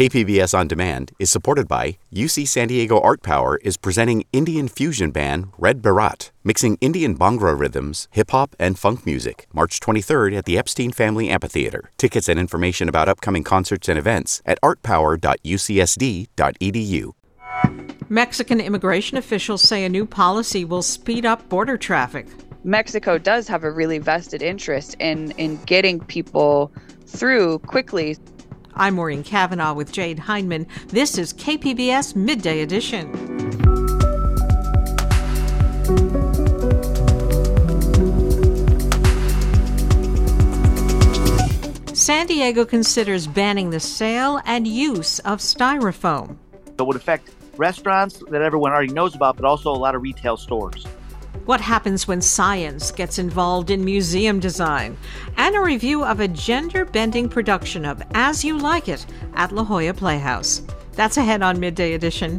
KPBS On Demand is supported by UC San Diego Art Power is presenting Indian fusion band Red Baraat, mixing Indian Bhangra rhythms, hip hop, and funk music, March 23rd at the Epstein Family Amphitheater. Tickets and information about upcoming concerts and events at artpower.ucsd.edu. Mexican immigration officials say a new policy will speed up border traffic. Mexico does have a really vested interest in in getting people through quickly. I'm Maureen Cavanaugh with Jade Hindman. This is KPBS Midday Edition. San Diego considers banning the sale and use of styrofoam. It would affect restaurants that everyone already knows about, but also a lot of retail stores. What happens when science gets involved in museum design? And a review of a gender bending production of As You Like It at La Jolla Playhouse. That's ahead on Midday Edition.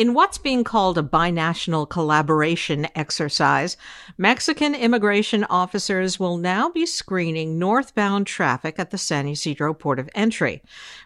In what's being called a binational collaboration exercise, Mexican immigration officers will now be screening northbound traffic at the San Ysidro port of entry.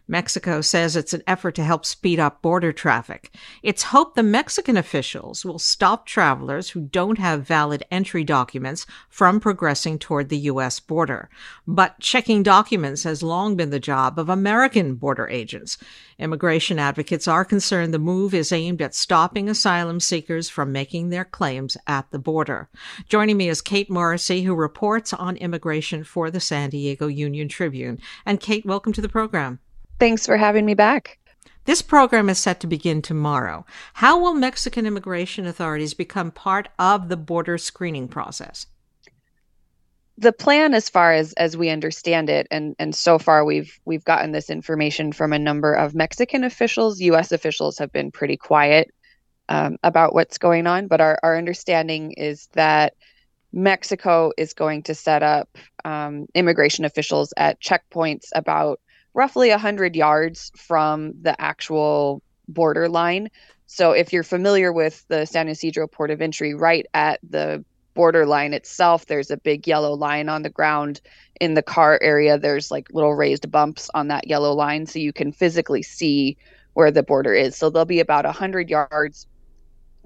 Mexico says it's an effort to help speed up border traffic. It's hoped the Mexican officials will stop travelers who don't have valid entry documents from progressing toward the U.S. border. But checking documents has long been the job of American border agents. Immigration advocates are concerned the move is aimed at stopping asylum seekers from making their claims at the border. Joining me is Kate Morrissey, who reports on immigration for the San Diego Union Tribune. And Kate, welcome to the program. Thanks for having me back. This program is set to begin tomorrow. How will Mexican immigration authorities become part of the border screening process? The plan as far as as we understand it and and so far we've we've gotten this information from a number of Mexican officials, US officials have been pretty quiet um, about what's going on, but our, our understanding is that Mexico is going to set up um, immigration officials at checkpoints about roughly 100 yards from the actual border line. So if you're familiar with the San Ysidro port of entry, right at the border line itself, there's a big yellow line on the ground. In the car area, there's like little raised bumps on that yellow line, so you can physically see where the border is. So they'll be about 100 yards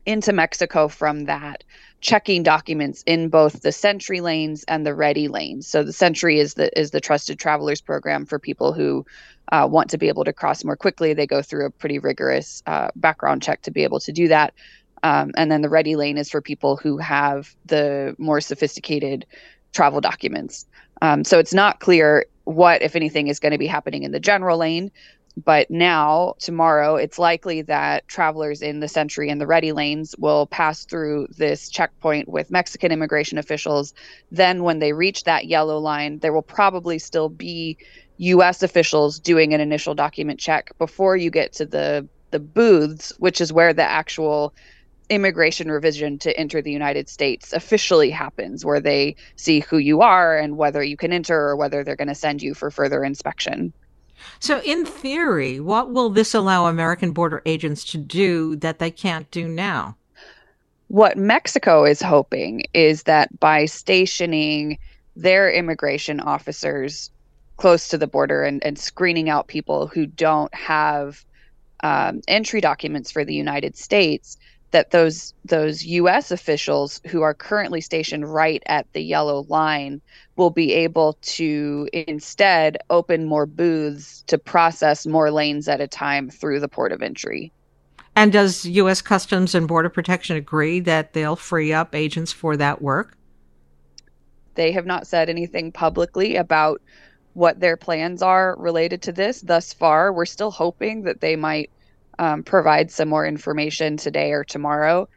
into Mexico from that, checking documents in both the SENTRI lanes and the Ready lanes. So the SENTRI is the is the trusted travelers program for people who uh, want to be able to cross more quickly. They go through a pretty rigorous uh, background check to be able to do that. Um, and then the Ready lane is for people who have the more sophisticated travel documents. Um, so it's not clear what, if anything, is going to be happening in the general lane. But now, tomorrow, it's likely that travelers in the SENTRI and the Ready lanes will pass through this checkpoint with Mexican immigration officials. Then, when they reach that yellow line, there will probably still be U.S. officials doing an initial document check before you get to the the booths, which is where the actual immigration revision to enter the United States officially happens, where they see who you are and whether you can enter or whether they're going to send you for further inspection. So, in theory, what will this allow American border agents to do that they can't do now? What Mexico is hoping is that by stationing their immigration officers close to the border and, and screening out people who don't have um, entry documents for the United States, that those those U.S. officials who are currently stationed right at the yellow line will be able to instead open more booths to process more lanes at a time through the port of entry. And does U.S. Customs and Border Protection agree that they'll free up agents for that work? They have not said anything publicly about what their plans are related to this thus far. We're still hoping that they might um, provide some more information today or tomorrow.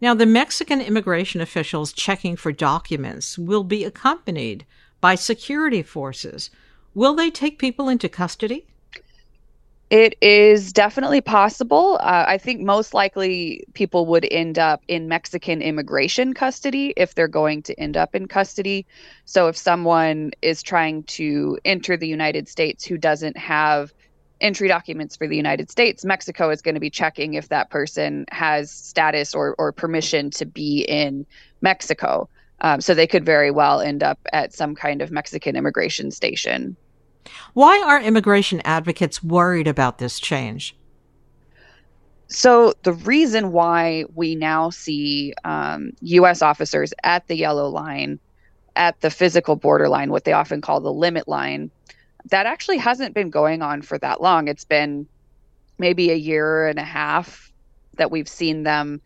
Now, the Mexican immigration officials checking for documents will be accompanied by security forces. Will they take people into custody? It is definitely possible. Uh, I think most likely people would end up in Mexican immigration custody if they're going to end up in custody. So, if someone is trying to enter the United States who doesn't have entry documents for the United States, Mexico is going to be checking if that person has status or, or permission to be in Mexico. Um, so, they could very well end up at some kind of Mexican immigration station. Why are immigration advocates worried about this change? So, the reason why we now see um, U.S. officers at the yellow line, at the physical borderline, what they often call the limit line, that actually hasn't been going on for that long. It's been maybe a year and a half that we've seen them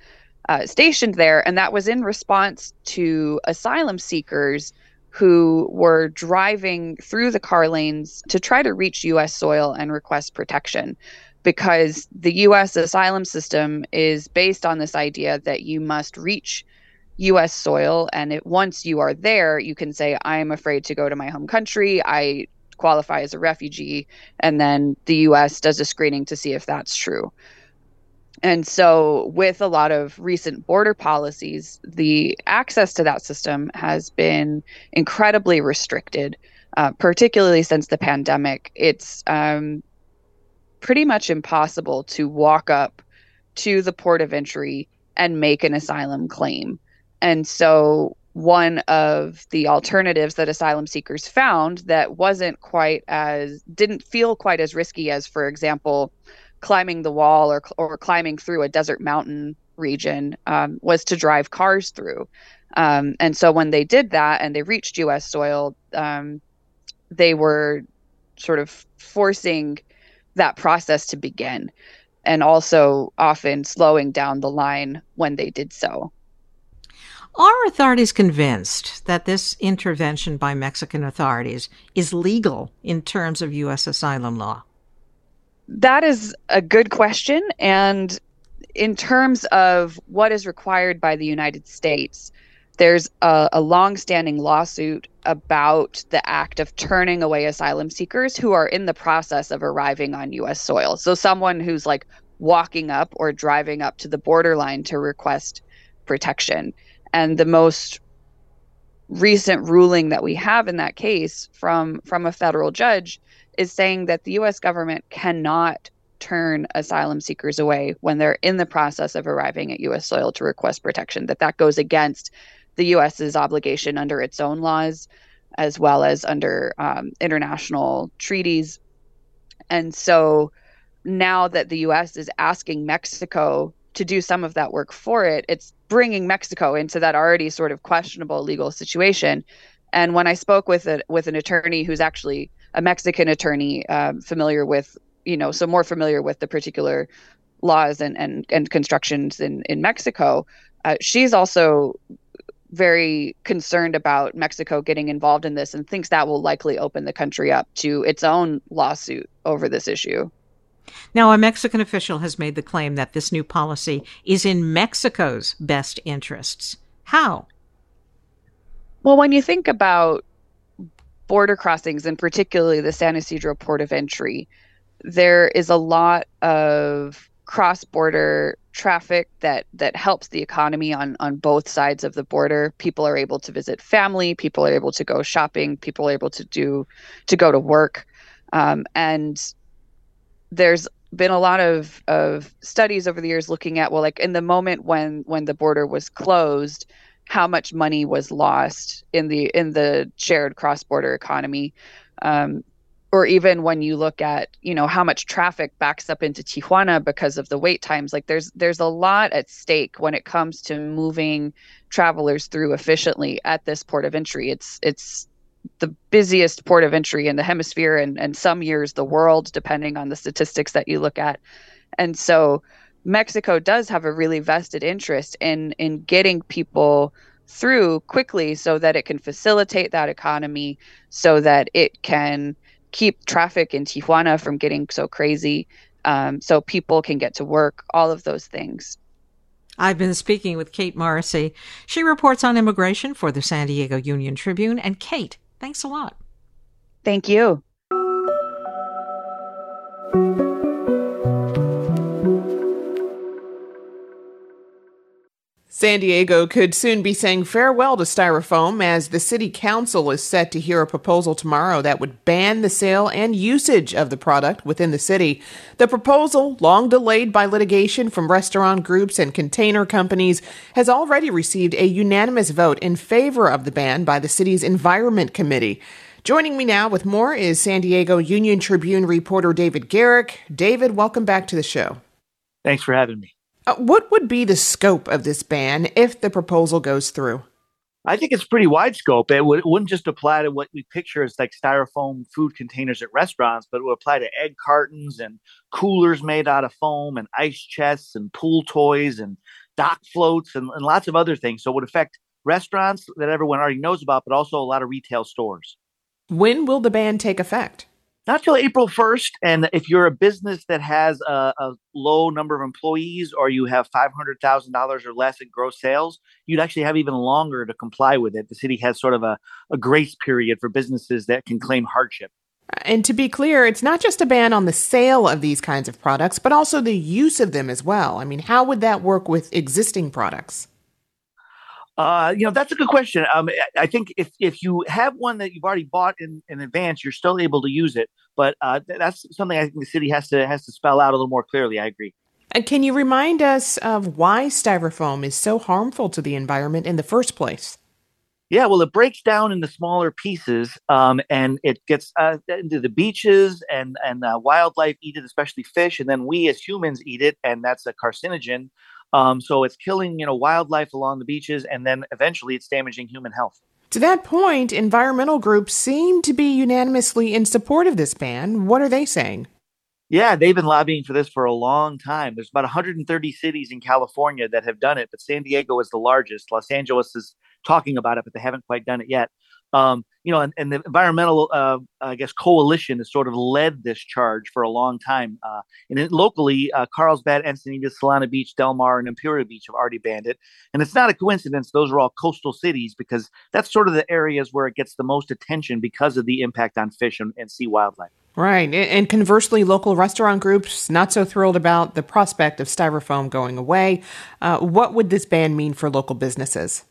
uh, stationed there. And that was in response to asylum seekers who were driving through the car lanes to try to reach US soil and request protection because the US asylum system is based on this idea that you must reach US soil and it, once you are there you can say I am afraid to go to my home country I qualify as a refugee and then the US does a screening to see if that's true and so, with a lot of recent border policies, the access to that system has been incredibly restricted, uh, particularly since the pandemic. It's um, pretty much impossible to walk up to the port of entry and make an asylum claim. And so, one of the alternatives that asylum seekers found that wasn't quite as, didn't feel quite as risky as, for example, climbing the wall or or climbing through a desert mountain region um, was to drive cars through. Um, and so when they did that and they reached U.S. soil, um, they were sort of forcing that process to begin, and also often slowing down the line when they did so. Are authorities convinced that this intervention by Mexican authorities is legal in terms of U.S. asylum law? That is a good question. And in terms of what is required by the United States, there's a, a long-standing lawsuit about the act of turning away asylum seekers who are in the process of arriving on U.S. soil. So someone who's like walking up or driving up to the borderline to request protection. And the most recent ruling that we have in that case from from a federal judge is saying that the US government cannot turn asylum seekers away when they're in the process of arriving at US soil to request protection that that goes against the US's obligation under its own laws as well as under um, international treaties. And so now that the US is asking Mexico to do some of that work for it it's bringing Mexico into that already sort of questionable legal situation and when I spoke with a, with an attorney who's actually a Mexican attorney, um, familiar with you know, so more familiar with the particular laws and and, and constructions in in Mexico, uh, she's also very concerned about Mexico getting involved in this and thinks that will likely open the country up to its own lawsuit over this issue. Now, a Mexican official has made the claim that this new policy is in Mexico's best interests. How? Well, when you think about border crossings, and particularly the San Ysidro port of entry, there is a lot of cross-border traffic that that helps the economy on on both sides of the border. People are able to visit family, people are able to go shopping, people are able to do to go to work, um, and there's been a lot of of studies over the years looking at well, like in the moment when when the border was closed how much money was lost in the in the shared cross-border economy. Um, or even when you look at you know how much traffic backs up into Tijuana because of the wait times like there's there's a lot at stake when it comes to moving travelers through efficiently at this port of entry. It's it's the busiest port of entry in the hemisphere and and some years the world depending on the statistics that you look at and so Mexico does have a really vested interest in in getting people through quickly so that it can facilitate that economy so that it can keep traffic in Tijuana from getting so crazy um, so people can get to work all of those things I've been speaking with Kate Morrissey. She reports on immigration for the San Diego Union Tribune. And Kate, thanks a lot. Thank you. San Diego could soon be saying farewell to styrofoam as the city council is set to hear a proposal tomorrow that would ban the sale and usage of the product within the city. The proposal, long delayed by litigation from restaurant groups and container companies, has already received a unanimous vote in favor of the ban by the city's Environment Committee. Joining me now with more is San Diego Union Tribune reporter David Garrick. David, welcome back to the show. Thanks for having me. Uh, what would be the scope of this ban if the proposal goes through? I think it's pretty wide scope. It, would, not just apply to what we picture as like styrofoam food containers at restaurants, but it would apply to egg cartons and coolers made out of foam and ice chests and pool toys and dock floats and, and lots of other things. So it would affect restaurants that everyone already knows about, but also a lot of retail stores. When will the ban take effect? Not till April 1st. And if you're a business that has a, a low number of employees or you have $500,000 or less in gross sales, you'd actually have even longer to comply with it. The city has sort of a, a grace period for businesses that can claim hardship. And to be clear, it's not just a ban on the sale of these kinds of products, but also the use of them as well. I mean, how would that work with existing products? Uh, you know, that's a good question. Um, I think if if you have one that you've already bought in, in advance, you're still able to use it. But uh, that's something I think the city has to has to spell out a little more clearly. I agree. And can you remind us of why styrofoam is so harmful to the environment in the first place? Yeah, well, it breaks down into smaller pieces, um, and it gets uh, into the beaches, and and uh, wildlife eat it, especially fish, and then we as humans eat it, and that's a carcinogen. Um, so it's killing, you know, wildlife along the beaches, and then eventually it's damaging human health. To that point, environmental groups seem to be unanimously in support of this ban. What are they saying? Yeah, they've been lobbying for this for a long time. There's about 130 cities in California that have done it, but San Diego is the largest. Los Angeles is talking about it, but they haven't quite done it yet. Um, you know, and, and the environmental, uh, I guess, coalition has sort of led this charge for a long time. Uh, and it, locally, uh, Carlsbad, Encinitas, Solana Beach, Del Mar, and Imperial Beach have already banned it. And it's not a coincidence; those are all coastal cities because that's sort of the areas where it gets the most attention because of the impact on fish and, and sea wildlife. Right. And conversely, local restaurant groups not so thrilled about the prospect of styrofoam going away. Uh, what would this ban mean for local businesses?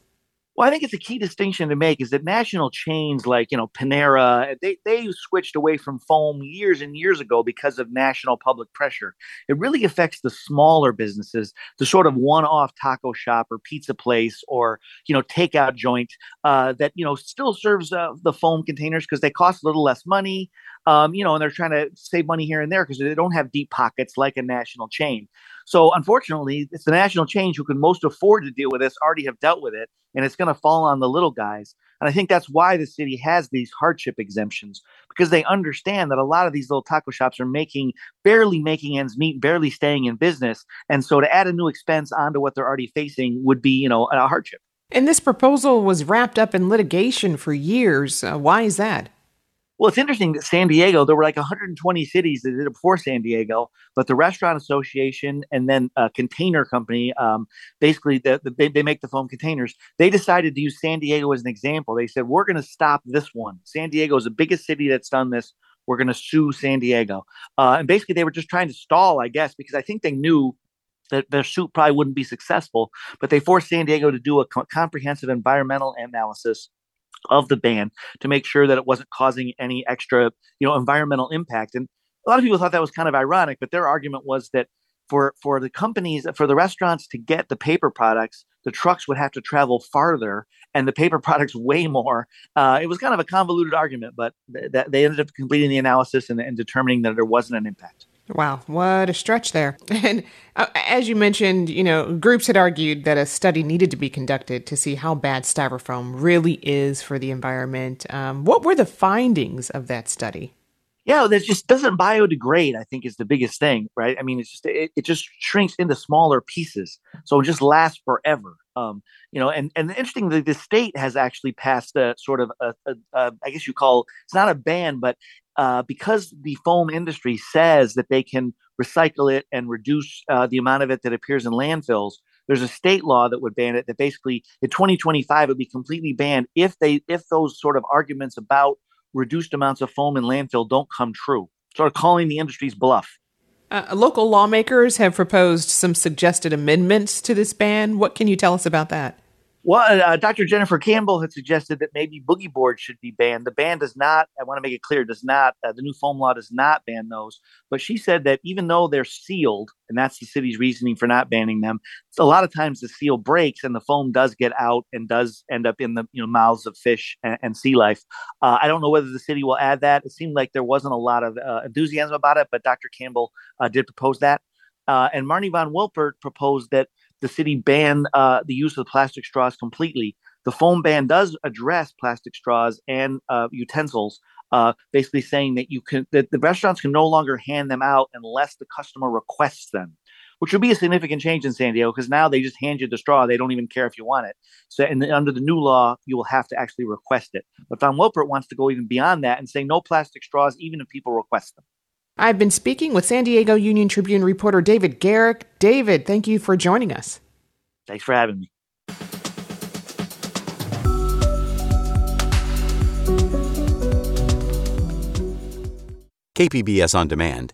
Well, I think it's a key distinction to make is that national chains like, you know, Panera, they, they switched away from foam years and years ago because of national public pressure. It really affects the smaller businesses, the sort of one-off taco shop or pizza place or, you know, takeout joint uh, that, you know, still serves uh, the foam containers because they cost a little less money, um, you know, and they're trying to save money here and there because they don't have deep pockets like a national chain. So unfortunately, it's the national chains who can most afford to deal with this already have dealt with it, and it's going to fall on the little guys. And I think that's why the city has these hardship exemptions because they understand that a lot of these little taco shops are making barely making ends meet, barely staying in business, and so to add a new expense onto what they're already facing would be, you know, a hardship. And this proposal was wrapped up in litigation for years. Uh, why is that? Well, it's interesting that San Diego, there were like 120 cities that did it before San Diego, but the Restaurant Association and then a container company, um, basically, the, the, they, they make the foam containers. They decided to use San Diego as an example. They said, we're going to stop this one. San Diego is the biggest city that's done this. We're going to sue San Diego. Uh, and basically, they were just trying to stall, I guess, because I think they knew that their suit probably wouldn't be successful, but they forced San Diego to do a co- comprehensive environmental analysis of the ban to make sure that it wasn't causing any extra, you know, environmental impact. And a lot of people thought that was kind of ironic, but their argument was that for for the companies for the restaurants to get the paper products the trucks would have to travel farther and the paper products way more uh, it was kind of a convoluted argument but th- that they ended up completing the analysis and, and determining that there wasn't an impact Wow, what a stretch there. And uh, as you mentioned, you know, groups had argued that a study needed to be conducted to see how bad styrofoam really is for the environment. Um, what were the findings of that study? Yeah, that just doesn't biodegrade, I think is the biggest thing, right? I mean, it's just it, it just shrinks into smaller pieces. So it just lasts forever. Um, you know, and and interesting that the state has actually passed a sort of a, a, a I guess you call it's not a ban, but uh, because the foam industry says that they can recycle it and reduce uh, the amount of it that appears in landfills, there's a state law that would ban it. That basically in 2025 it would be completely banned if they if those sort of arguments about reduced amounts of foam in landfill don't come true. Of calling the industry's bluff. Uh, local lawmakers have proposed some suggested amendments to this ban. What can you tell us about that? Well, uh, uh Dr. Jennifer Campbell had suggested that maybe boogie boards should be banned. The ban does not, I want to make it clear, does not, uh, the new foam law does not ban those. But she said that even though they're sealed, and that's the city's reasoning for not banning them, a lot of times the seal breaks and the foam does get out and does end up in the you know mouths of fish and, and sea life. Uh, I don't know whether the city will add that. It seemed like there wasn't a lot of uh, enthusiasm about it, but Dr. Campbell uh, did propose that. and Marni von Wilpert proposed that the city ban uh, the use of plastic straws completely. The foam ban does address plastic straws and uh, utensils, uh, basically saying that you can that the restaurants can no longer hand them out unless the customer requests them, which would be a significant change in San Diego because now they just hand you the straw; they don't even care if you want it. So, and under the new law, you will have to actually request it. But Von Wilpert wants to go even beyond that and say no plastic straws, even if people request them. I've been speaking with San Diego Union Tribune reporter David Garrick. David, thank you for joining us. Thanks for having me. KPBS On Demand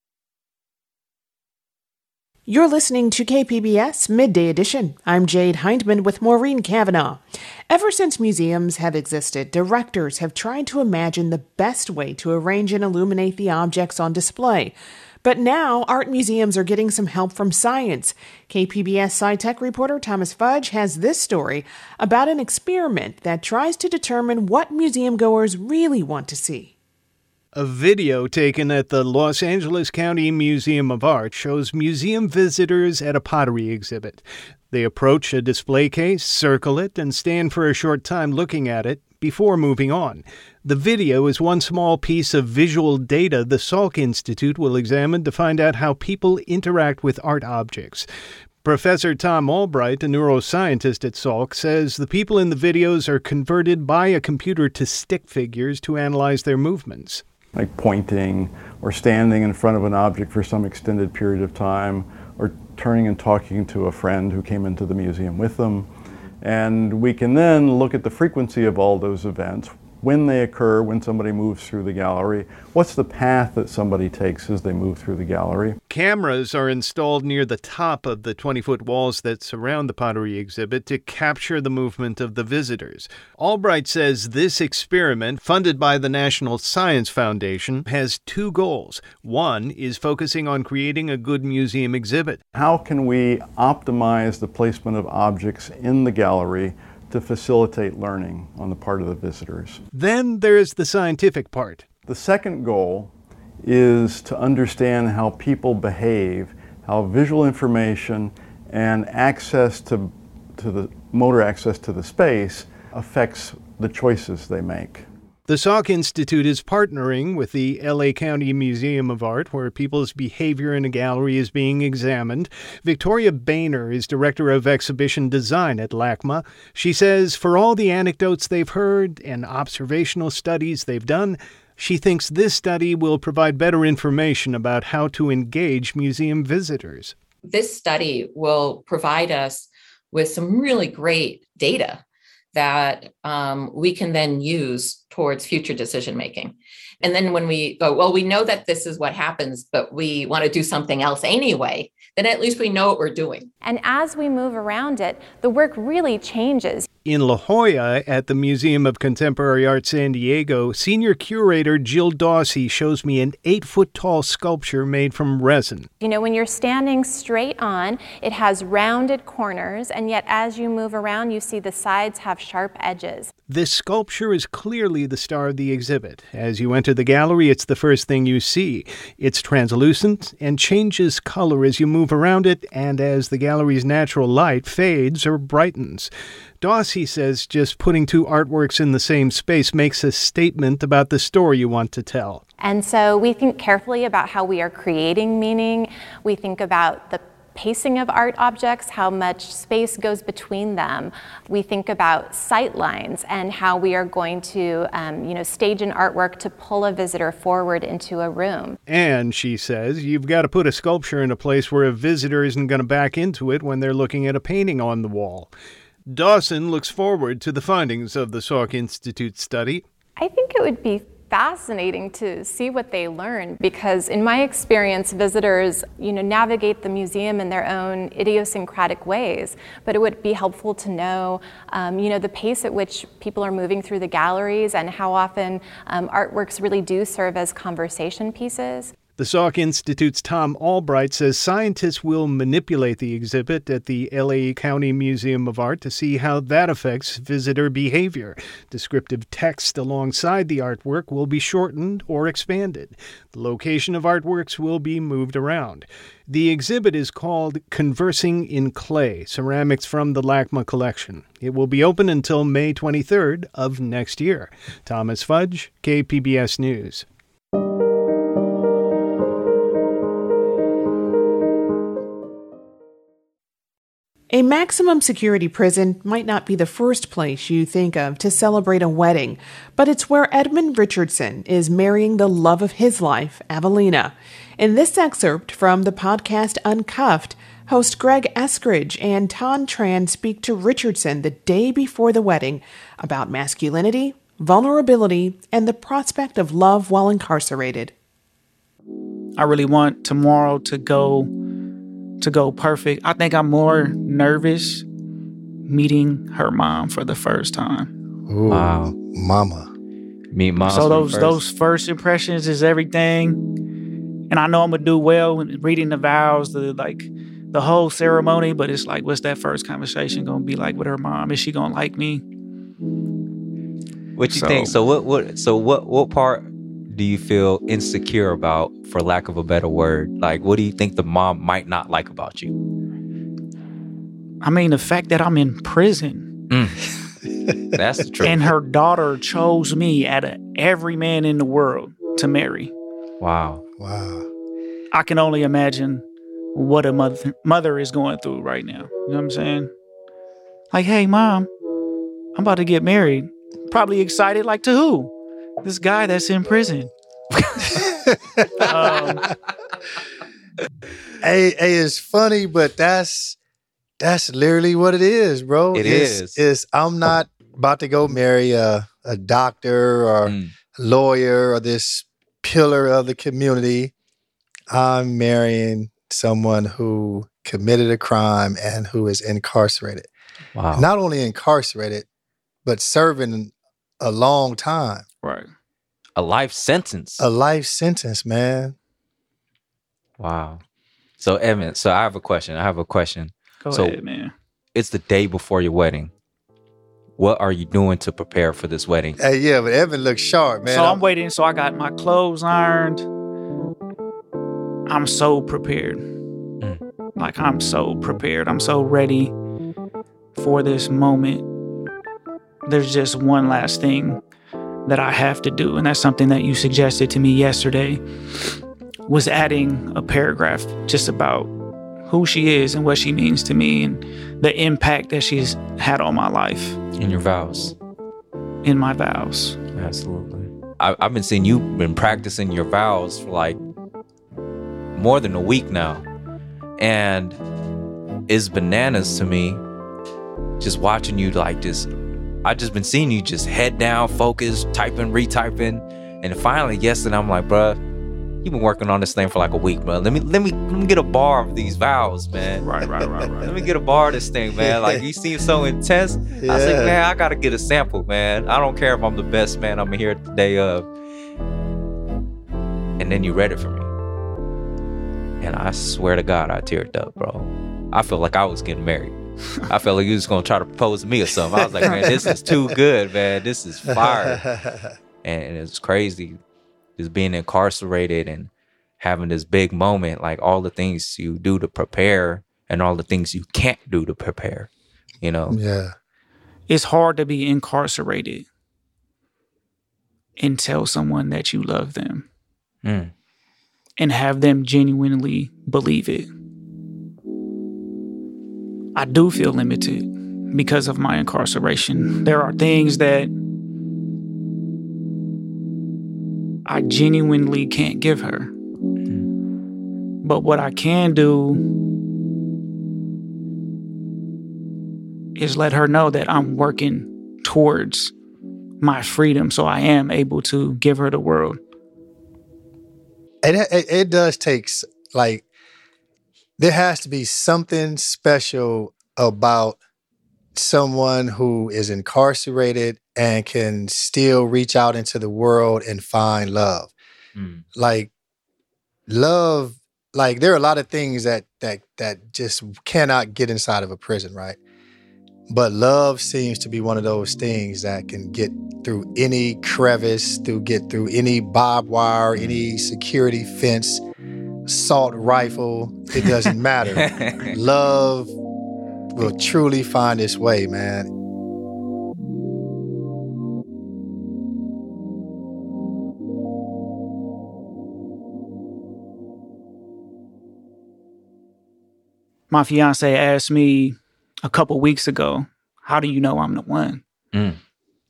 You're listening to KPBS Midday Edition. I'm Jade Hindman with Maureen Cavanaugh. Ever since museums have existed, directors have tried to imagine the best way to arrange and illuminate the objects on display. But now, art museums are getting some help from science. KPBS SciTech reporter Thomas Fudge has this story about an experiment that tries to determine what museum goers really want to see. A video taken at the Los Angeles County Museum of Art shows museum visitors at a pottery exhibit. They approach a display case, circle it, and stand for a short time looking at it before moving on. The video is one small piece of visual data the Salk Institute will examine to find out how people interact with art objects. Professor Tom Albright, a neuroscientist at Salk, says the people in the videos are converted by a computer to stick figures to analyze their movements like pointing or standing in front of an object for some extended period of time or turning and talking to a friend who came into the museum with them. And we can then look at the frequency of all those events, when they occur, when somebody moves through the gallery, what's the path that somebody takes as they move through the gallery. Cameras are installed near the top of the 20 foot walls that surround the pottery exhibit to capture the movement of the visitors. Albright says this experiment, funded by the National Science Foundation, has two goals. One is focusing on creating a good museum exhibit. How can we optimize the placement of objects in the gallery? to facilitate learning on the part of the visitors. Then there's the scientific part. The second goal is to understand how people behave, how visual information and access to, to the motor access to the space affects the choices they make. The Salk Institute is partnering with the LA County Museum of Art, where people's behavior in a gallery is being examined. Victoria Behner is director of exhibition design at LACMA. She says for all the anecdotes they've heard and observational studies they've done, she thinks this study will provide better information about how to engage museum visitors. This study will provide us with some really great data that um, we can then use towards future decision making. And then when we go, well, we know that this is what happens, but we want to do something else anyway, then at least we know what we're doing. And as we move around it, the work really changes. In La Jolla at the Museum of Contemporary Art San Diego, senior curator Jill Dawsey shows me an eight foot tall sculpture made from resin. You know, when you're standing straight on, it has rounded corners, and yet as you move around, you see the sides have sharp edges. This sculpture is clearly the star of the exhibit. As you enter the gallery, it's the first thing you see. It's translucent and changes color as you move around it and as the gallery's natural light fades or brightens. Dawsey says just putting two artworks in the same space makes a statement about the story you want to tell. And so we think carefully about how we are creating meaning. We think about the spacing of art objects, how much space goes between them. We think about sight lines and how we are going to, um, you know, stage an artwork to pull a visitor forward into a room. And she says you've got to put a sculpture in a place where a visitor isn't going to back into it when they're looking at a painting on the wall. Dawson looks forward to the findings of the Salk Institute study. I think it would be fascinating to see what they learn because in my experience visitors you know navigate the museum in their own idiosyncratic ways. But it would be helpful to know um, you know the pace at which people are moving through the galleries and how often um, artworks really do serve as conversation pieces the Salk Institute's Tom Albright says scientists will manipulate the exhibit at the LA County Museum of Art to see how that affects visitor behavior. Descriptive text alongside the artwork will be shortened or expanded. The location of artworks will be moved around. The exhibit is called Conversing in Clay Ceramics from the LACMA Collection. It will be open until May 23rd of next year. Thomas Fudge, KPBS News. A maximum security prison might not be the first place you think of to celebrate a wedding, but it's where Edmund Richardson is marrying the love of his life, Evelina. In this excerpt from the podcast Uncuffed, host Greg Eskridge and Tan Tran speak to Richardson the day before the wedding about masculinity, vulnerability, and the prospect of love while incarcerated. I really want tomorrow to go to go perfect. I think I'm more nervous meeting her mom for the first time. Ooh, wow, mama. Meet mom. So those first. those first impressions is everything, and I know I'm gonna do well reading the vows, the like the whole ceremony. But it's like, what's that first conversation gonna be like with her mom? Is she gonna like me? What you so, think? So what? What? So what? What part do you feel insecure about, for lack of a better word? Like, what do you think the mom might not like about you? I mean, the fact that I'm in prison. Mm. That's the truth. and her daughter chose me out of every man in the world to marry. Wow. Wow. I can only imagine what a mother mother is going through right now. You know what I'm saying? Like, hey, mom, I'm about to get married. Probably excited, like to who? This guy that's in prison. um, a, hey, it's funny, but that's that's literally what it is, bro. It it's, is. It's I'm not about to go marry a a doctor or mm. lawyer or this pillar of the community. I'm marrying someone who committed a crime and who is incarcerated. Wow. Not only incarcerated, but serving a long time. Right. A life sentence. A life sentence, man. Wow. So Evan, so I have a question. I have a question. Go so ahead, man. It's the day before your wedding. What are you doing to prepare for this wedding? Hey, yeah, but Evan looks sharp, man. So I'm waiting. So I got my clothes ironed. I'm so prepared. Mm. Like I'm so prepared. I'm so ready for this moment. There's just one last thing that I have to do, and that's something that you suggested to me yesterday, was adding a paragraph just about who she is and what she means to me and the impact that she's had on my life. In your vows. In my vows. Absolutely. I, have been seeing you've been practicing your vows for like more than a week now. And it's bananas to me just watching you like just I just been seeing you just head down, focus, typing, retyping, and finally yesterday I'm like, bruh, you've been working on this thing for like a week, bro. Let me let me let me get a bar of these vows, man. Right, right, right, right. let me get a bar of this thing, man. Like you seem so intense. Yeah. I said, man, I gotta get a sample, man. I don't care if I'm the best man I'm here the day of. And then you read it for me. And I swear to God, I teared up, bro. I feel like I was getting married. I felt like he was gonna try to propose to me or something. I was like, man, this is too good, man. This is fire. and it's crazy just being incarcerated and having this big moment, like all the things you do to prepare and all the things you can't do to prepare. You know? Yeah. It's hard to be incarcerated and tell someone that you love them mm. and have them genuinely believe it. I do feel limited because of my incarceration. There are things that I genuinely can't give her. Hmm. But what I can do is let her know that I'm working towards my freedom so I am able to give her the world. And it, it, it does take like there has to be something special about someone who is incarcerated and can still reach out into the world and find love. Mm. Like love like there are a lot of things that that that just cannot get inside of a prison, right? But love seems to be one of those things that can get through any crevice, through get through any barbed wire, any security fence, assault rifle. It doesn't matter. love will truly find its way, man. My fiance asked me a couple weeks ago, how do you know I'm the one? Mm.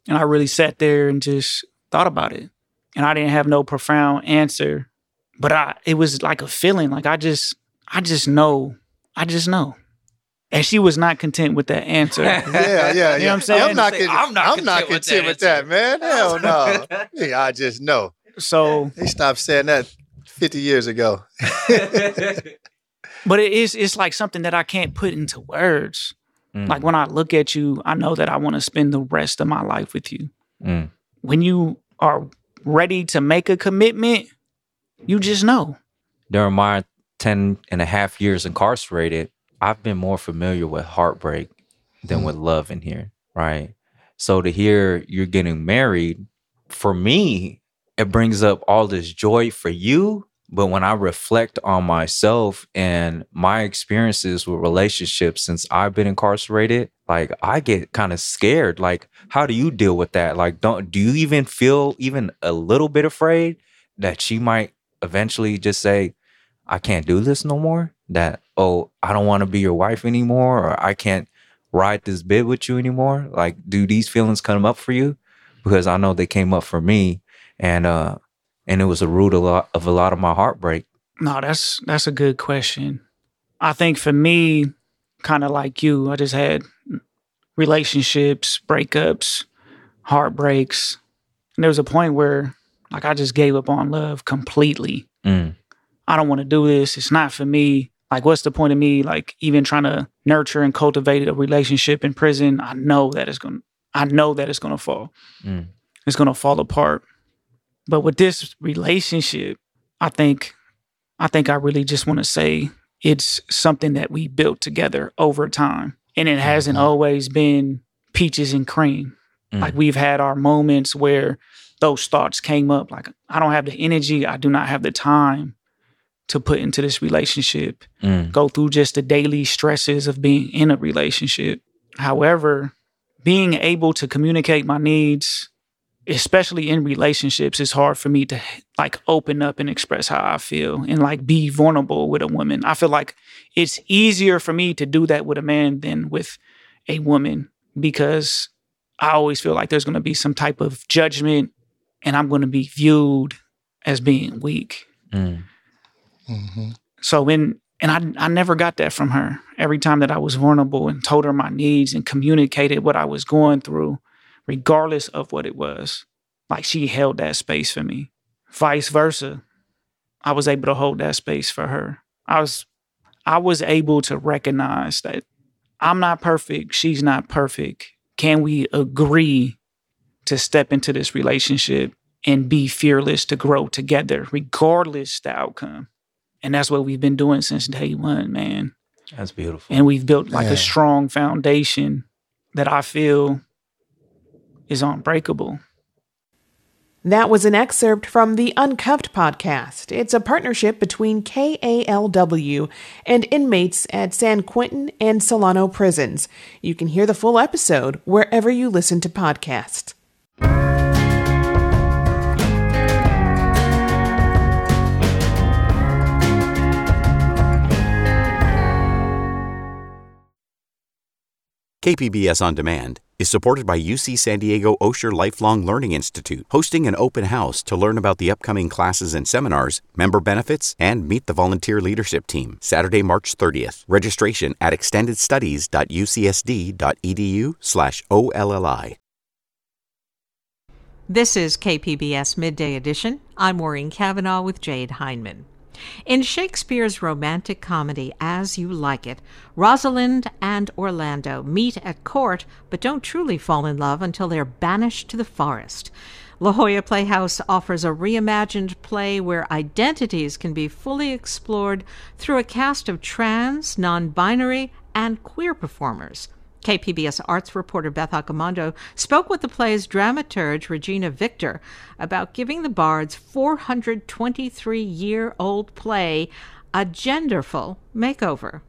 And I really sat there and just thought about it. And I didn't have no profound answer, but I it was like a feeling, like I just I just know. I just know. And she was not content with that answer. yeah, yeah, yeah. You know what I'm saying? I'm not, con- I'm not, I'm content, not content with, that, with that, man. Hell no. yeah, I just know. So they stopped saying that 50 years ago. but it is it's like something that I can't put into words. Mm. Like when I look at you, I know that I want to spend the rest of my life with you. Mm. When you are ready to make a commitment, you just know. During my 10 and a half years incarcerated, I've been more familiar with heartbreak than mm. with love in here, right? So to hear you're getting married, for me, it brings up all this joy for you but when I reflect on myself and my experiences with relationships since I've been incarcerated, like I get kind of scared. Like, how do you deal with that? Like, don't do you even feel even a little bit afraid that she might eventually just say, I can't do this no more? That, oh, I don't want to be your wife anymore, or I can't ride this bit with you anymore? Like, do these feelings come up for you? Because I know they came up for me. And uh and it was a root of a lot of, a lot of my heartbreak? No, that's that's a good question. I think for me, kind of like you, I just had relationships, breakups, heartbreaks. And there was a point where like I just gave up on love completely. Mm. I don't want to do this. It's not for me. Like, what's the point of me like even trying to nurture and cultivate a relationship in prison? I know that it's gonna I know that it's gonna fall. Mm. It's gonna fall apart. But with this relationship, I think I think I really just want to say it's something that we built together over time. And it hasn't mm-hmm. always been peaches and cream. Mm. Like we've had our moments where those thoughts came up like I don't have the energy, I do not have the time to put into this relationship. Mm. Go through just the daily stresses of being in a relationship. However, being able to communicate my needs especially in relationships, it's hard for me to like open up and express how I feel and like be vulnerable with a woman. I feel like it's easier for me to do that with a man than with a woman because I always feel like there's going to be some type of judgment and I'm going to be viewed as being weak. Mm. Mm-hmm. So when and I I never got that from her. Every time that I was vulnerable and told her my needs and communicated what I was going through, regardless of what it was. Like she held that space for me. Vice versa. I was able to hold that space for her. I was I was able to recognize that I'm not perfect, she's not perfect. Can we agree to step into this relationship and be fearless to grow together regardless the outcome? And that's what we've been doing since day 1, man. That's beautiful. And we've built like a strong foundation that I feel is unbreakable. That was an excerpt from the Uncuffed podcast. It's a partnership between KALW and inmates at San Quentin and Solano prisons. You can hear the full episode wherever you listen to podcasts. KPBS On Demand is supported by UC San Diego Osher Lifelong Learning Institute, hosting an open house to learn about the upcoming classes and seminars, member benefits, and meet the volunteer leadership team. Saturday, March 30th. Registration at extendedstudies.ucsd.edu/olli. This is KPBS Midday Edition. I'm Maureen Cavanaugh with Jade Hindman. In Shakespeare's romantic comedy As You Like It, Rosalind and Orlando meet at court but don't truly fall in love until they're banished to the forest. La Jolla Playhouse offers a reimagined play where identities can be fully explored through a cast of trans, non binary, and queer performers. KPBS arts reporter Beth Accomando spoke with the play's dramaturge Regina Victor about giving the Bard's 423 year old play a genderful makeover.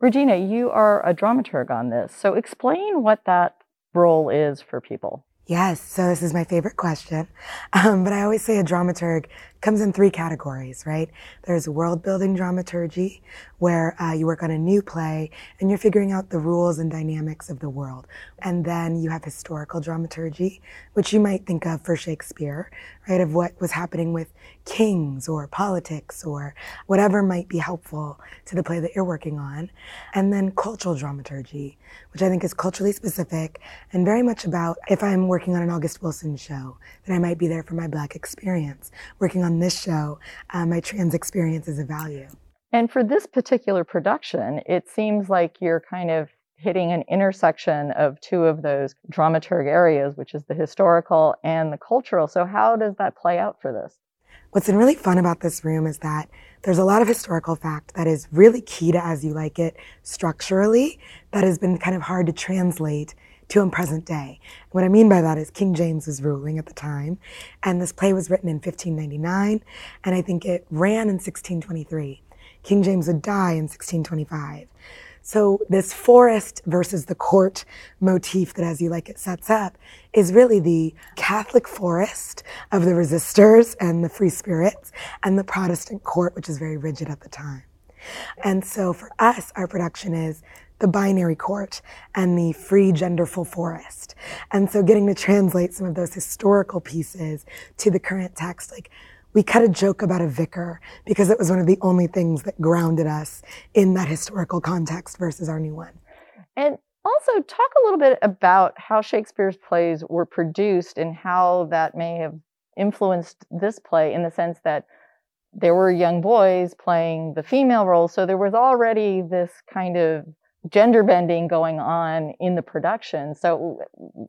Regina, you are a dramaturg on this, so explain what that role is for people. Yes, so this is my favorite question. Um, but I always say a dramaturg comes in three categories, right? There's world building dramaturgy, where uh, you work on a new play and you're figuring out the rules and dynamics of the world. And then you have historical dramaturgy, which you might think of for Shakespeare, right? Of what was happening with kings or politics or whatever might be helpful to the play that you're working on. And then cultural dramaturgy, which I think is culturally specific and very much about if I'm working on an August Wilson show, then I might be there for my Black experience. Working on this show, uh, my trans experience is a value. And for this particular production, it seems like you're kind of hitting an intersection of two of those dramaturg areas, which is the historical and the cultural. So, how does that play out for this? What's been really fun about this room is that there's a lot of historical fact that is really key to As You Like It structurally that has been kind of hard to translate to in present day. What I mean by that is King James was ruling at the time, and this play was written in 1599, and I think it ran in 1623. King James would die in 1625. So this forest versus the court motif that as you like it sets up is really the Catholic forest of the resistors and the free spirits and the Protestant court, which is very rigid at the time. And so for us, our production is the binary court and the free genderful forest. And so getting to translate some of those historical pieces to the current text, like we cut a joke about a vicar because it was one of the only things that grounded us in that historical context versus our new one. And also talk a little bit about how Shakespeare's plays were produced and how that may have influenced this play in the sense that there were young boys playing the female role. So there was already this kind of gender bending going on in the production. So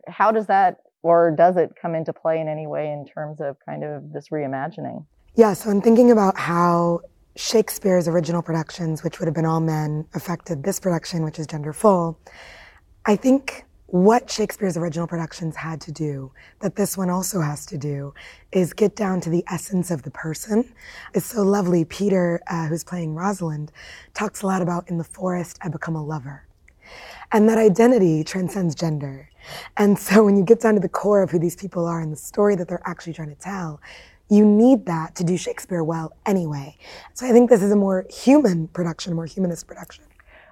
how does that or does it come into play in any way in terms of kind of this reimagining? Yeah, so I'm thinking about how Shakespeare's original productions, which would have been all men, affected this production, which is gender full. I think what Shakespeare's original productions had to do, that this one also has to do, is get down to the essence of the person. It's so lovely. Peter, uh, who's playing Rosalind, talks a lot about in the forest, I become a lover. And that identity transcends gender. And so when you get down to the core of who these people are and the story that they're actually trying to tell, you need that to do Shakespeare well anyway. So I think this is a more human production, a more humanist production.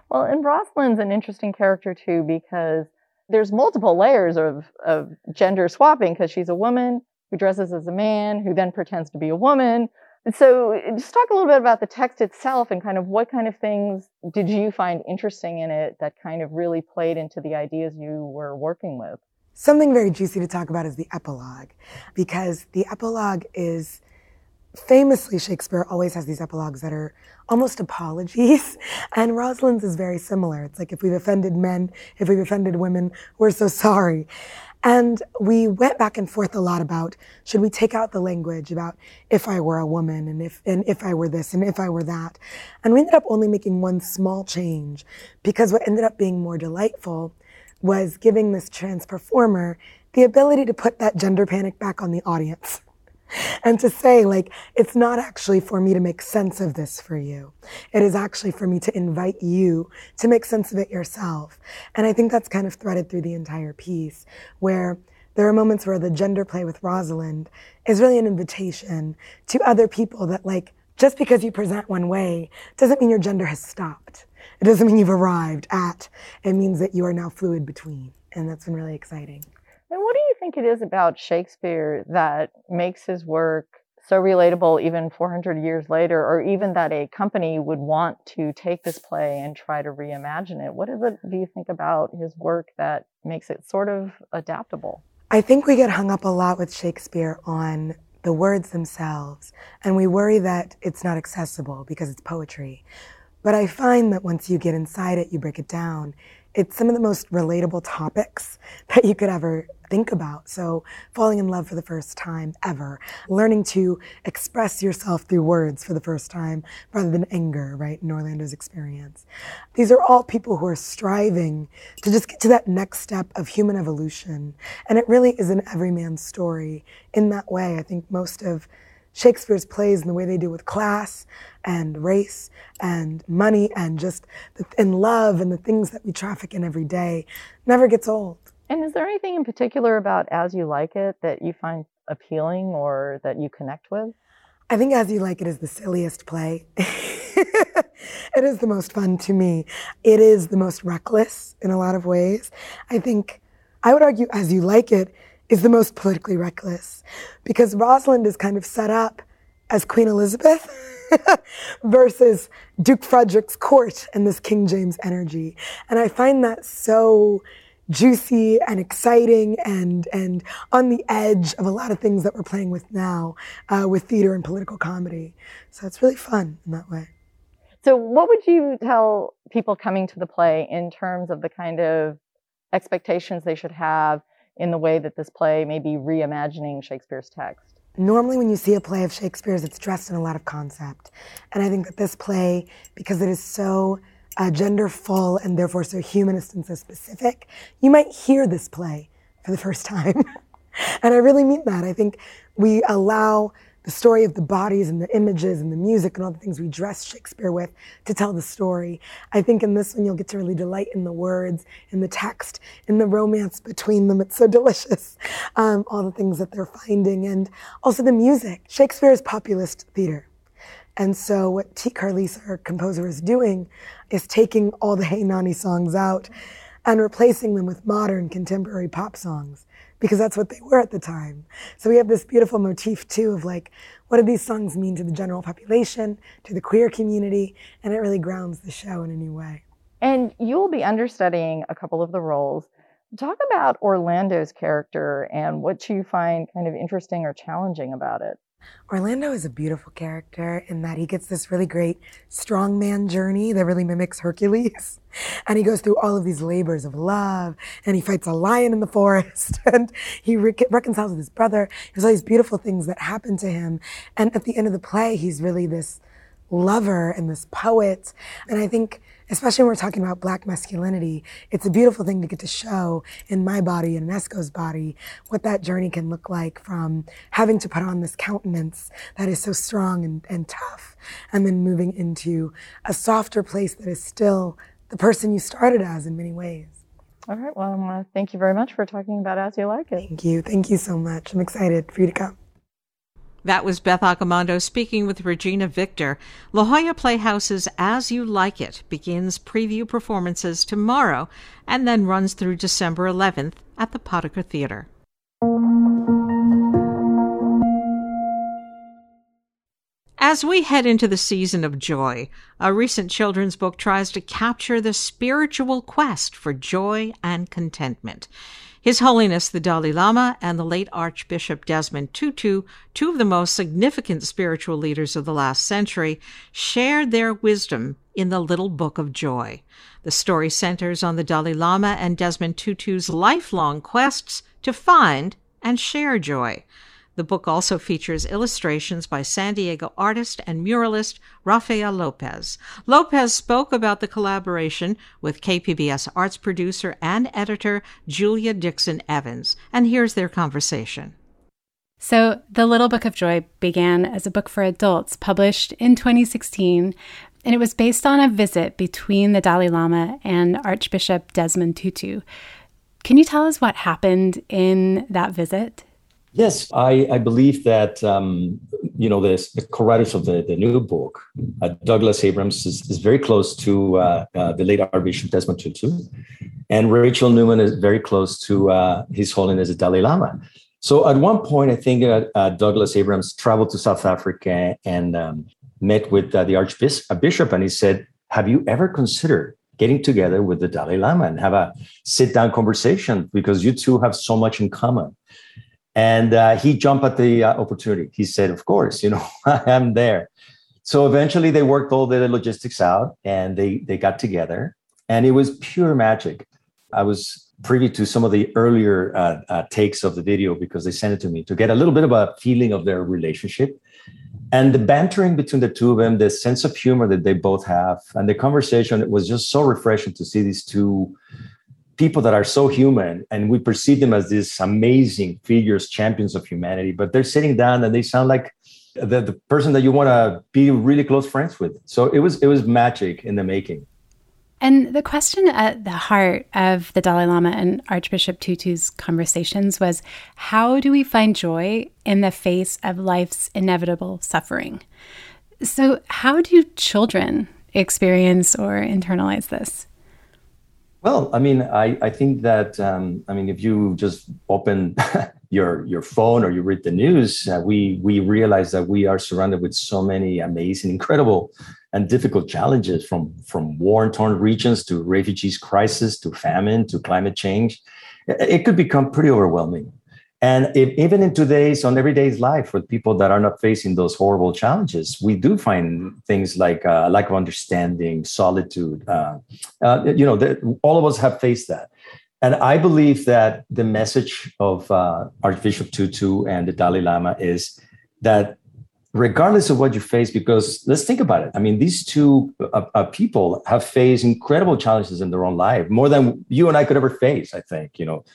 Well, and Rosalind's an interesting character too because there's multiple layers of, of gender swapping because she's a woman who dresses as a man, who then pretends to be a woman. And so just talk a little bit about the text itself and kind of what kind of things did you find interesting in it that kind of really played into the ideas you were working with? Something very juicy to talk about is the epilogue, because the epilogue is famously Shakespeare always has these epilogues that are almost apologies. And Rosalind's is very similar. It's like if we've offended men, if we've offended women, we're so sorry. And we went back and forth a lot about should we take out the language about if I were a woman and if and if I were this and if I were that. And we ended up only making one small change because what ended up being more delightful was giving this trans performer the ability to put that gender panic back on the audience and to say, like, it's not actually for me to make sense of this for you. It is actually for me to invite you to make sense of it yourself. And I think that's kind of threaded through the entire piece, where there are moments where the gender play with Rosalind is really an invitation to other people that, like, just because you present one way doesn't mean your gender has stopped It doesn't mean you've arrived at. It means that you are now fluid between. And that's been really exciting. And what do you think it is about Shakespeare that makes his work so relatable even 400 years later, or even that a company would want to take this play and try to reimagine it? What is it, do you think, about his work that makes it sort of adaptable? I think we get hung up a lot with Shakespeare on the words themselves, and we worry that it's not accessible because it's poetry. But I find that once you get inside it, you break it down, it's some of the most relatable topics that you could ever think about. So, falling in love for the first time ever, learning to express yourself through words for the first time rather than anger, right? In Orlando's experience. These are all people who are striving to just get to that next step of human evolution. And it really is an everyman story in that way. I think most of Shakespeare's plays and the way they deal with class and race and money and just the, and love and the things that we traffic in every day never gets old. And is there anything in particular about As You Like It that you find appealing or that you connect with? I think As You Like It is the silliest play. it is the most fun to me. It is the most reckless in a lot of ways. I think I would argue As You Like It is the most politically reckless because Rosalind is kind of set up as Queen Elizabeth versus Duke Frederick's court and this King James energy. And I find that so juicy and exciting and and on the edge of a lot of things that we're playing with now uh, with theater and political comedy. So it's really fun in that way. So, what would you tell people coming to the play in terms of the kind of expectations they should have in the way that this play may be reimagining Shakespeare's text? Normally, when you see a play of Shakespeare's, it's dressed in a lot of concept. And I think that this play, because it is so uh, gender full and therefore so humanist and so specific, you might hear this play for the first time. and I really mean that. I think we allow the story of the bodies and the images and the music and all the things we dress Shakespeare with to tell the story. I think in this one you'll get to really delight in the words, in the text, in the romance between them. It's so delicious. Um, all the things that they're finding and also the music. Shakespeare is populist theater. And so what T. Carlisa, our composer, is doing is taking all the Hey Nonny songs out and replacing them with modern contemporary pop songs because that's what they were at the time. So we have this beautiful motif too of like, what do these songs mean to the general population, to the queer community? And it really grounds the show in a new way. And you will be understudying a couple of the roles. Talk about Orlando's character and what you find kind of interesting or challenging about it. Orlando is a beautiful character in that he gets this really great strongman journey that really mimics Hercules. And he goes through all of these labors of love and he fights a lion in the forest and he re- reconciles with his brother. There's all these beautiful things that happen to him. And at the end of the play, he's really this lover and this poet. And I think, especially when we're talking about black masculinity, it's a beautiful thing to get to show in my body and Nesco's body what that journey can look like from having to put on this countenance that is so strong and, and tough, and then moving into a softer place that is still the person you started as in many ways. All right. Well, I want to thank you very much for talking about As You Like It. Thank you. Thank you so much. I'm excited for you to come. That was Beth Accomando speaking with Regina Victor. La Jolla Playhouse's As You Like It begins preview performances tomorrow and then runs through December 11th at the Potiker Theater. As we head into the season of joy, a recent children's book tries to capture the spiritual quest for joy and contentment. His Holiness the Dalai Lama and the late Archbishop Desmond Tutu, two of the most significant spiritual leaders of the last century, shared their wisdom in the Little Book of Joy. The story centers on the Dalai Lama and Desmond Tutu's lifelong quests to find and share joy. The book also features illustrations by San Diego artist and muralist Rafael Lopez. Lopez spoke about the collaboration with KPBS arts producer and editor Julia Dixon Evans, and here's their conversation. So, The Little Book of Joy began as a book for adults published in 2016, and it was based on a visit between the Dalai Lama and Archbishop Desmond Tutu. Can you tell us what happened in that visit? Yes, I, I believe that um, you know the, the co-writers of the, the new book, uh, Douglas Abrams is, is very close to uh, uh, the late Archbishop Desmond Tutu, and Rachel Neumann is very close to uh, His Holiness the Dalai Lama. So at one point, I think uh, uh, Douglas Abrams traveled to South Africa and um, met with the Archbishop, and he said, "Have you ever considered getting together with the Dalai Lama and have a sit-down conversation because you two have so much in common?" And uh, he jumped at the uh, opportunity. He said, Of course, you know, I'm there. So eventually they worked all the logistics out and they, they got together. And it was pure magic. I was privy to some of the earlier uh, uh, takes of the video because they sent it to me to get a little bit of a feeling of their relationship. And the bantering between the two of them, the sense of humor that they both have, and the conversation, it was just so refreshing to see these two people that are so human and we perceive them as these amazing figures champions of humanity but they're sitting down and they sound like the, the person that you want to be really close friends with so it was it was magic in the making and the question at the heart of the Dalai Lama and Archbishop Tutu's conversations was how do we find joy in the face of life's inevitable suffering? So, how do children experience or internalize this? Well, I mean, I, I think that um, I mean, if you just open your your phone or you read the news, uh, we we realize that we are surrounded with so many amazing, incredible, and difficult challenges from from war torn regions to refugees crisis to famine to climate change. It could become pretty overwhelming. And if, even in today's on everyday's life, for people that are not facing those horrible challenges, we do find things like uh, lack of understanding, solitude. Uh, uh, you know, the, all of us have faced that. And I believe that the message of uh, Archbishop Tutu and the Dalai Lama is that regardless of what you face, because let's think about it. I mean, these two uh, uh, people have faced incredible challenges in their own life, more than you and I could ever face, I think, you know.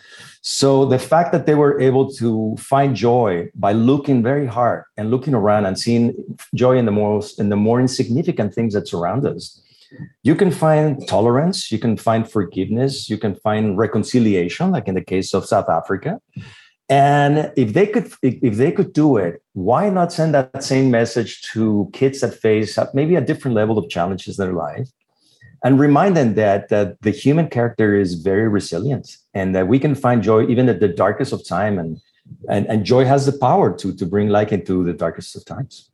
So the fact that they were able to find joy by looking very hard and looking around and seeing joy in the most in the more insignificant things that surround us. You can find tolerance, you can find forgiveness, you can find reconciliation, like in the case of South Africa. And if they could, if they could do it, why not send that same message to kids that face maybe a different level of challenges in their life, and remind them that that the human character is very resilient and that we can find joy even at the darkest of time, and and, and joy has the power to to bring light into the darkest of times.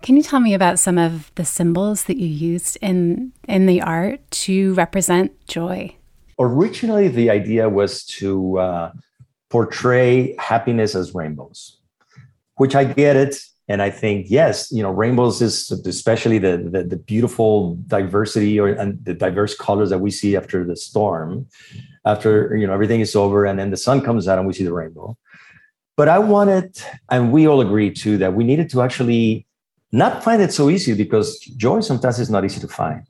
Can you tell me about some of the symbols that you used in in the art to represent joy? Originally, the idea was to uh, portray happiness as rainbows, which I get it. And I think, yes, you know, rainbows is especially the, the, the beautiful diversity or and the diverse colors that we see after the storm, after, you know, everything is over and then the sun comes out and we see the rainbow. But I wanted, and we all agree too, that we needed to actually not find it so easy because joy sometimes is not easy to find.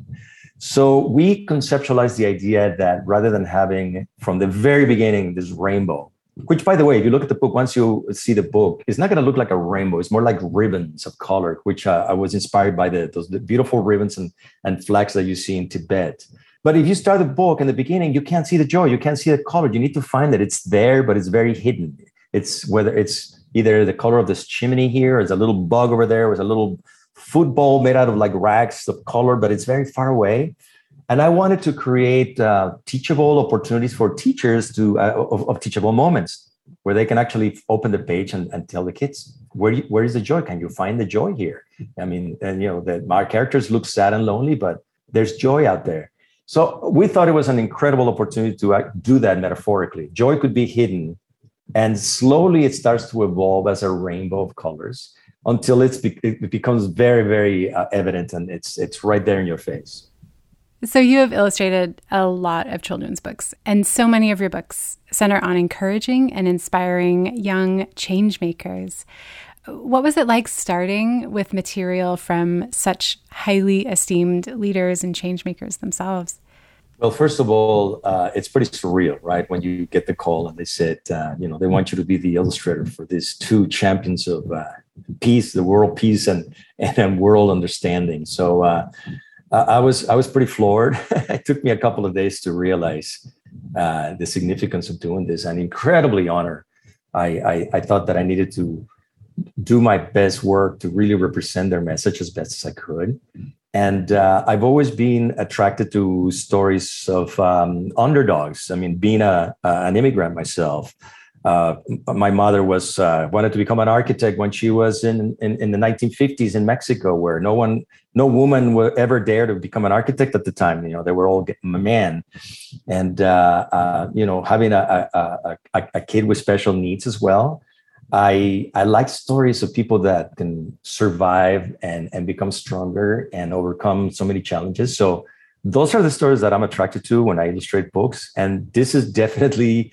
So we conceptualized the idea that rather than having from the very beginning this rainbow, which by the way if you look at the book once you see the book it's not going to look like a rainbow. It's more like ribbons of color which uh, i was inspired by the those the beautiful ribbons and, and flags that you see in tibet. But if you start the book in the beginning you can't see the joy you can't see the color. You need to find it it's there but it's very hidden. It's whether it's either the color of this chimney here it's a little bug over there it's a little football made out of like rags of color but it's very far away and I wanted to create uh, teachable opportunities for teachers to uh, of, of, teachable moments where they can actually open the page and, and tell the kids where where is the joy? Can you find the joy here? I mean, and you know, the, our characters look sad and lonely, but there's joy out there. So we thought it was an incredible opportunity to uh, do that metaphorically. Joy could be hidden, and slowly it starts to evolve as a rainbow of colors until it's it becomes very very uh, evident and it's it's right there in your face. So, you have illustrated a lot of children's books, and so many of your books center on encouraging and inspiring young change makers. What was it like starting with material from such highly esteemed leaders and change makers themselves? Well, first of all, uh, it's pretty surreal, right? When you get the call and they said, uh, you know, they want you to be the illustrator for these two champions of uh, peace, the world peace and and world understanding. So uh, I was I was pretty floored. it took me a couple of days to realize uh, the significance of doing this, and incredibly honored I, I, I thought that I needed to do my best work to really represent their message as best as I could. And uh, I've always been attracted to stories of um, underdogs. I mean, being a, an immigrant myself, uh, my mother was uh, wanted to become an architect when she was in, in, in the 1950s in Mexico, where no one, no woman would ever dare to become an architect at the time. You know, they were all men, and uh, uh, you know, having a, a, a, a kid with special needs as well. I I like stories of people that can survive and and become stronger and overcome so many challenges. So those are the stories that I'm attracted to when I illustrate books, and this is definitely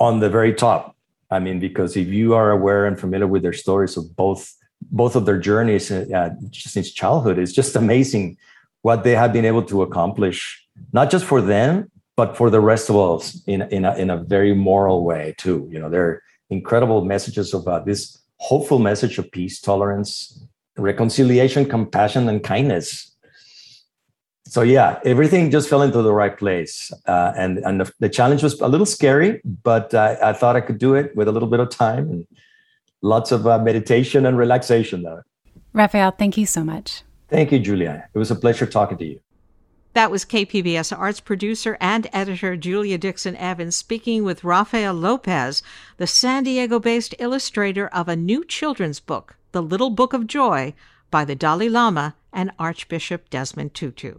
on the very top. I mean, because if you are aware and familiar with their stories of both both of their journeys uh, since childhood, it's just amazing what they have been able to accomplish, not just for them, but for the rest of us in in a, in a very moral way too. You know, they're incredible messages about this hopeful message of peace, tolerance, reconciliation, compassion, and kindness so yeah, everything just fell into the right place, uh, and and the, the, challenge was a little scary, but uh, I thought I could do it with a little bit of time and lots of uh, meditation and relaxation. Though, Rafael, thank you so much. Thank you, Julia. It was a pleasure talking to you. That was KPBS arts producer and editor Julia Dixon Evans speaking with Rafael Lopez, the San Diego based illustrator of a new children's book, The Little Book of Joy, by the Dalai Lama and Archbishop Desmond Tutu.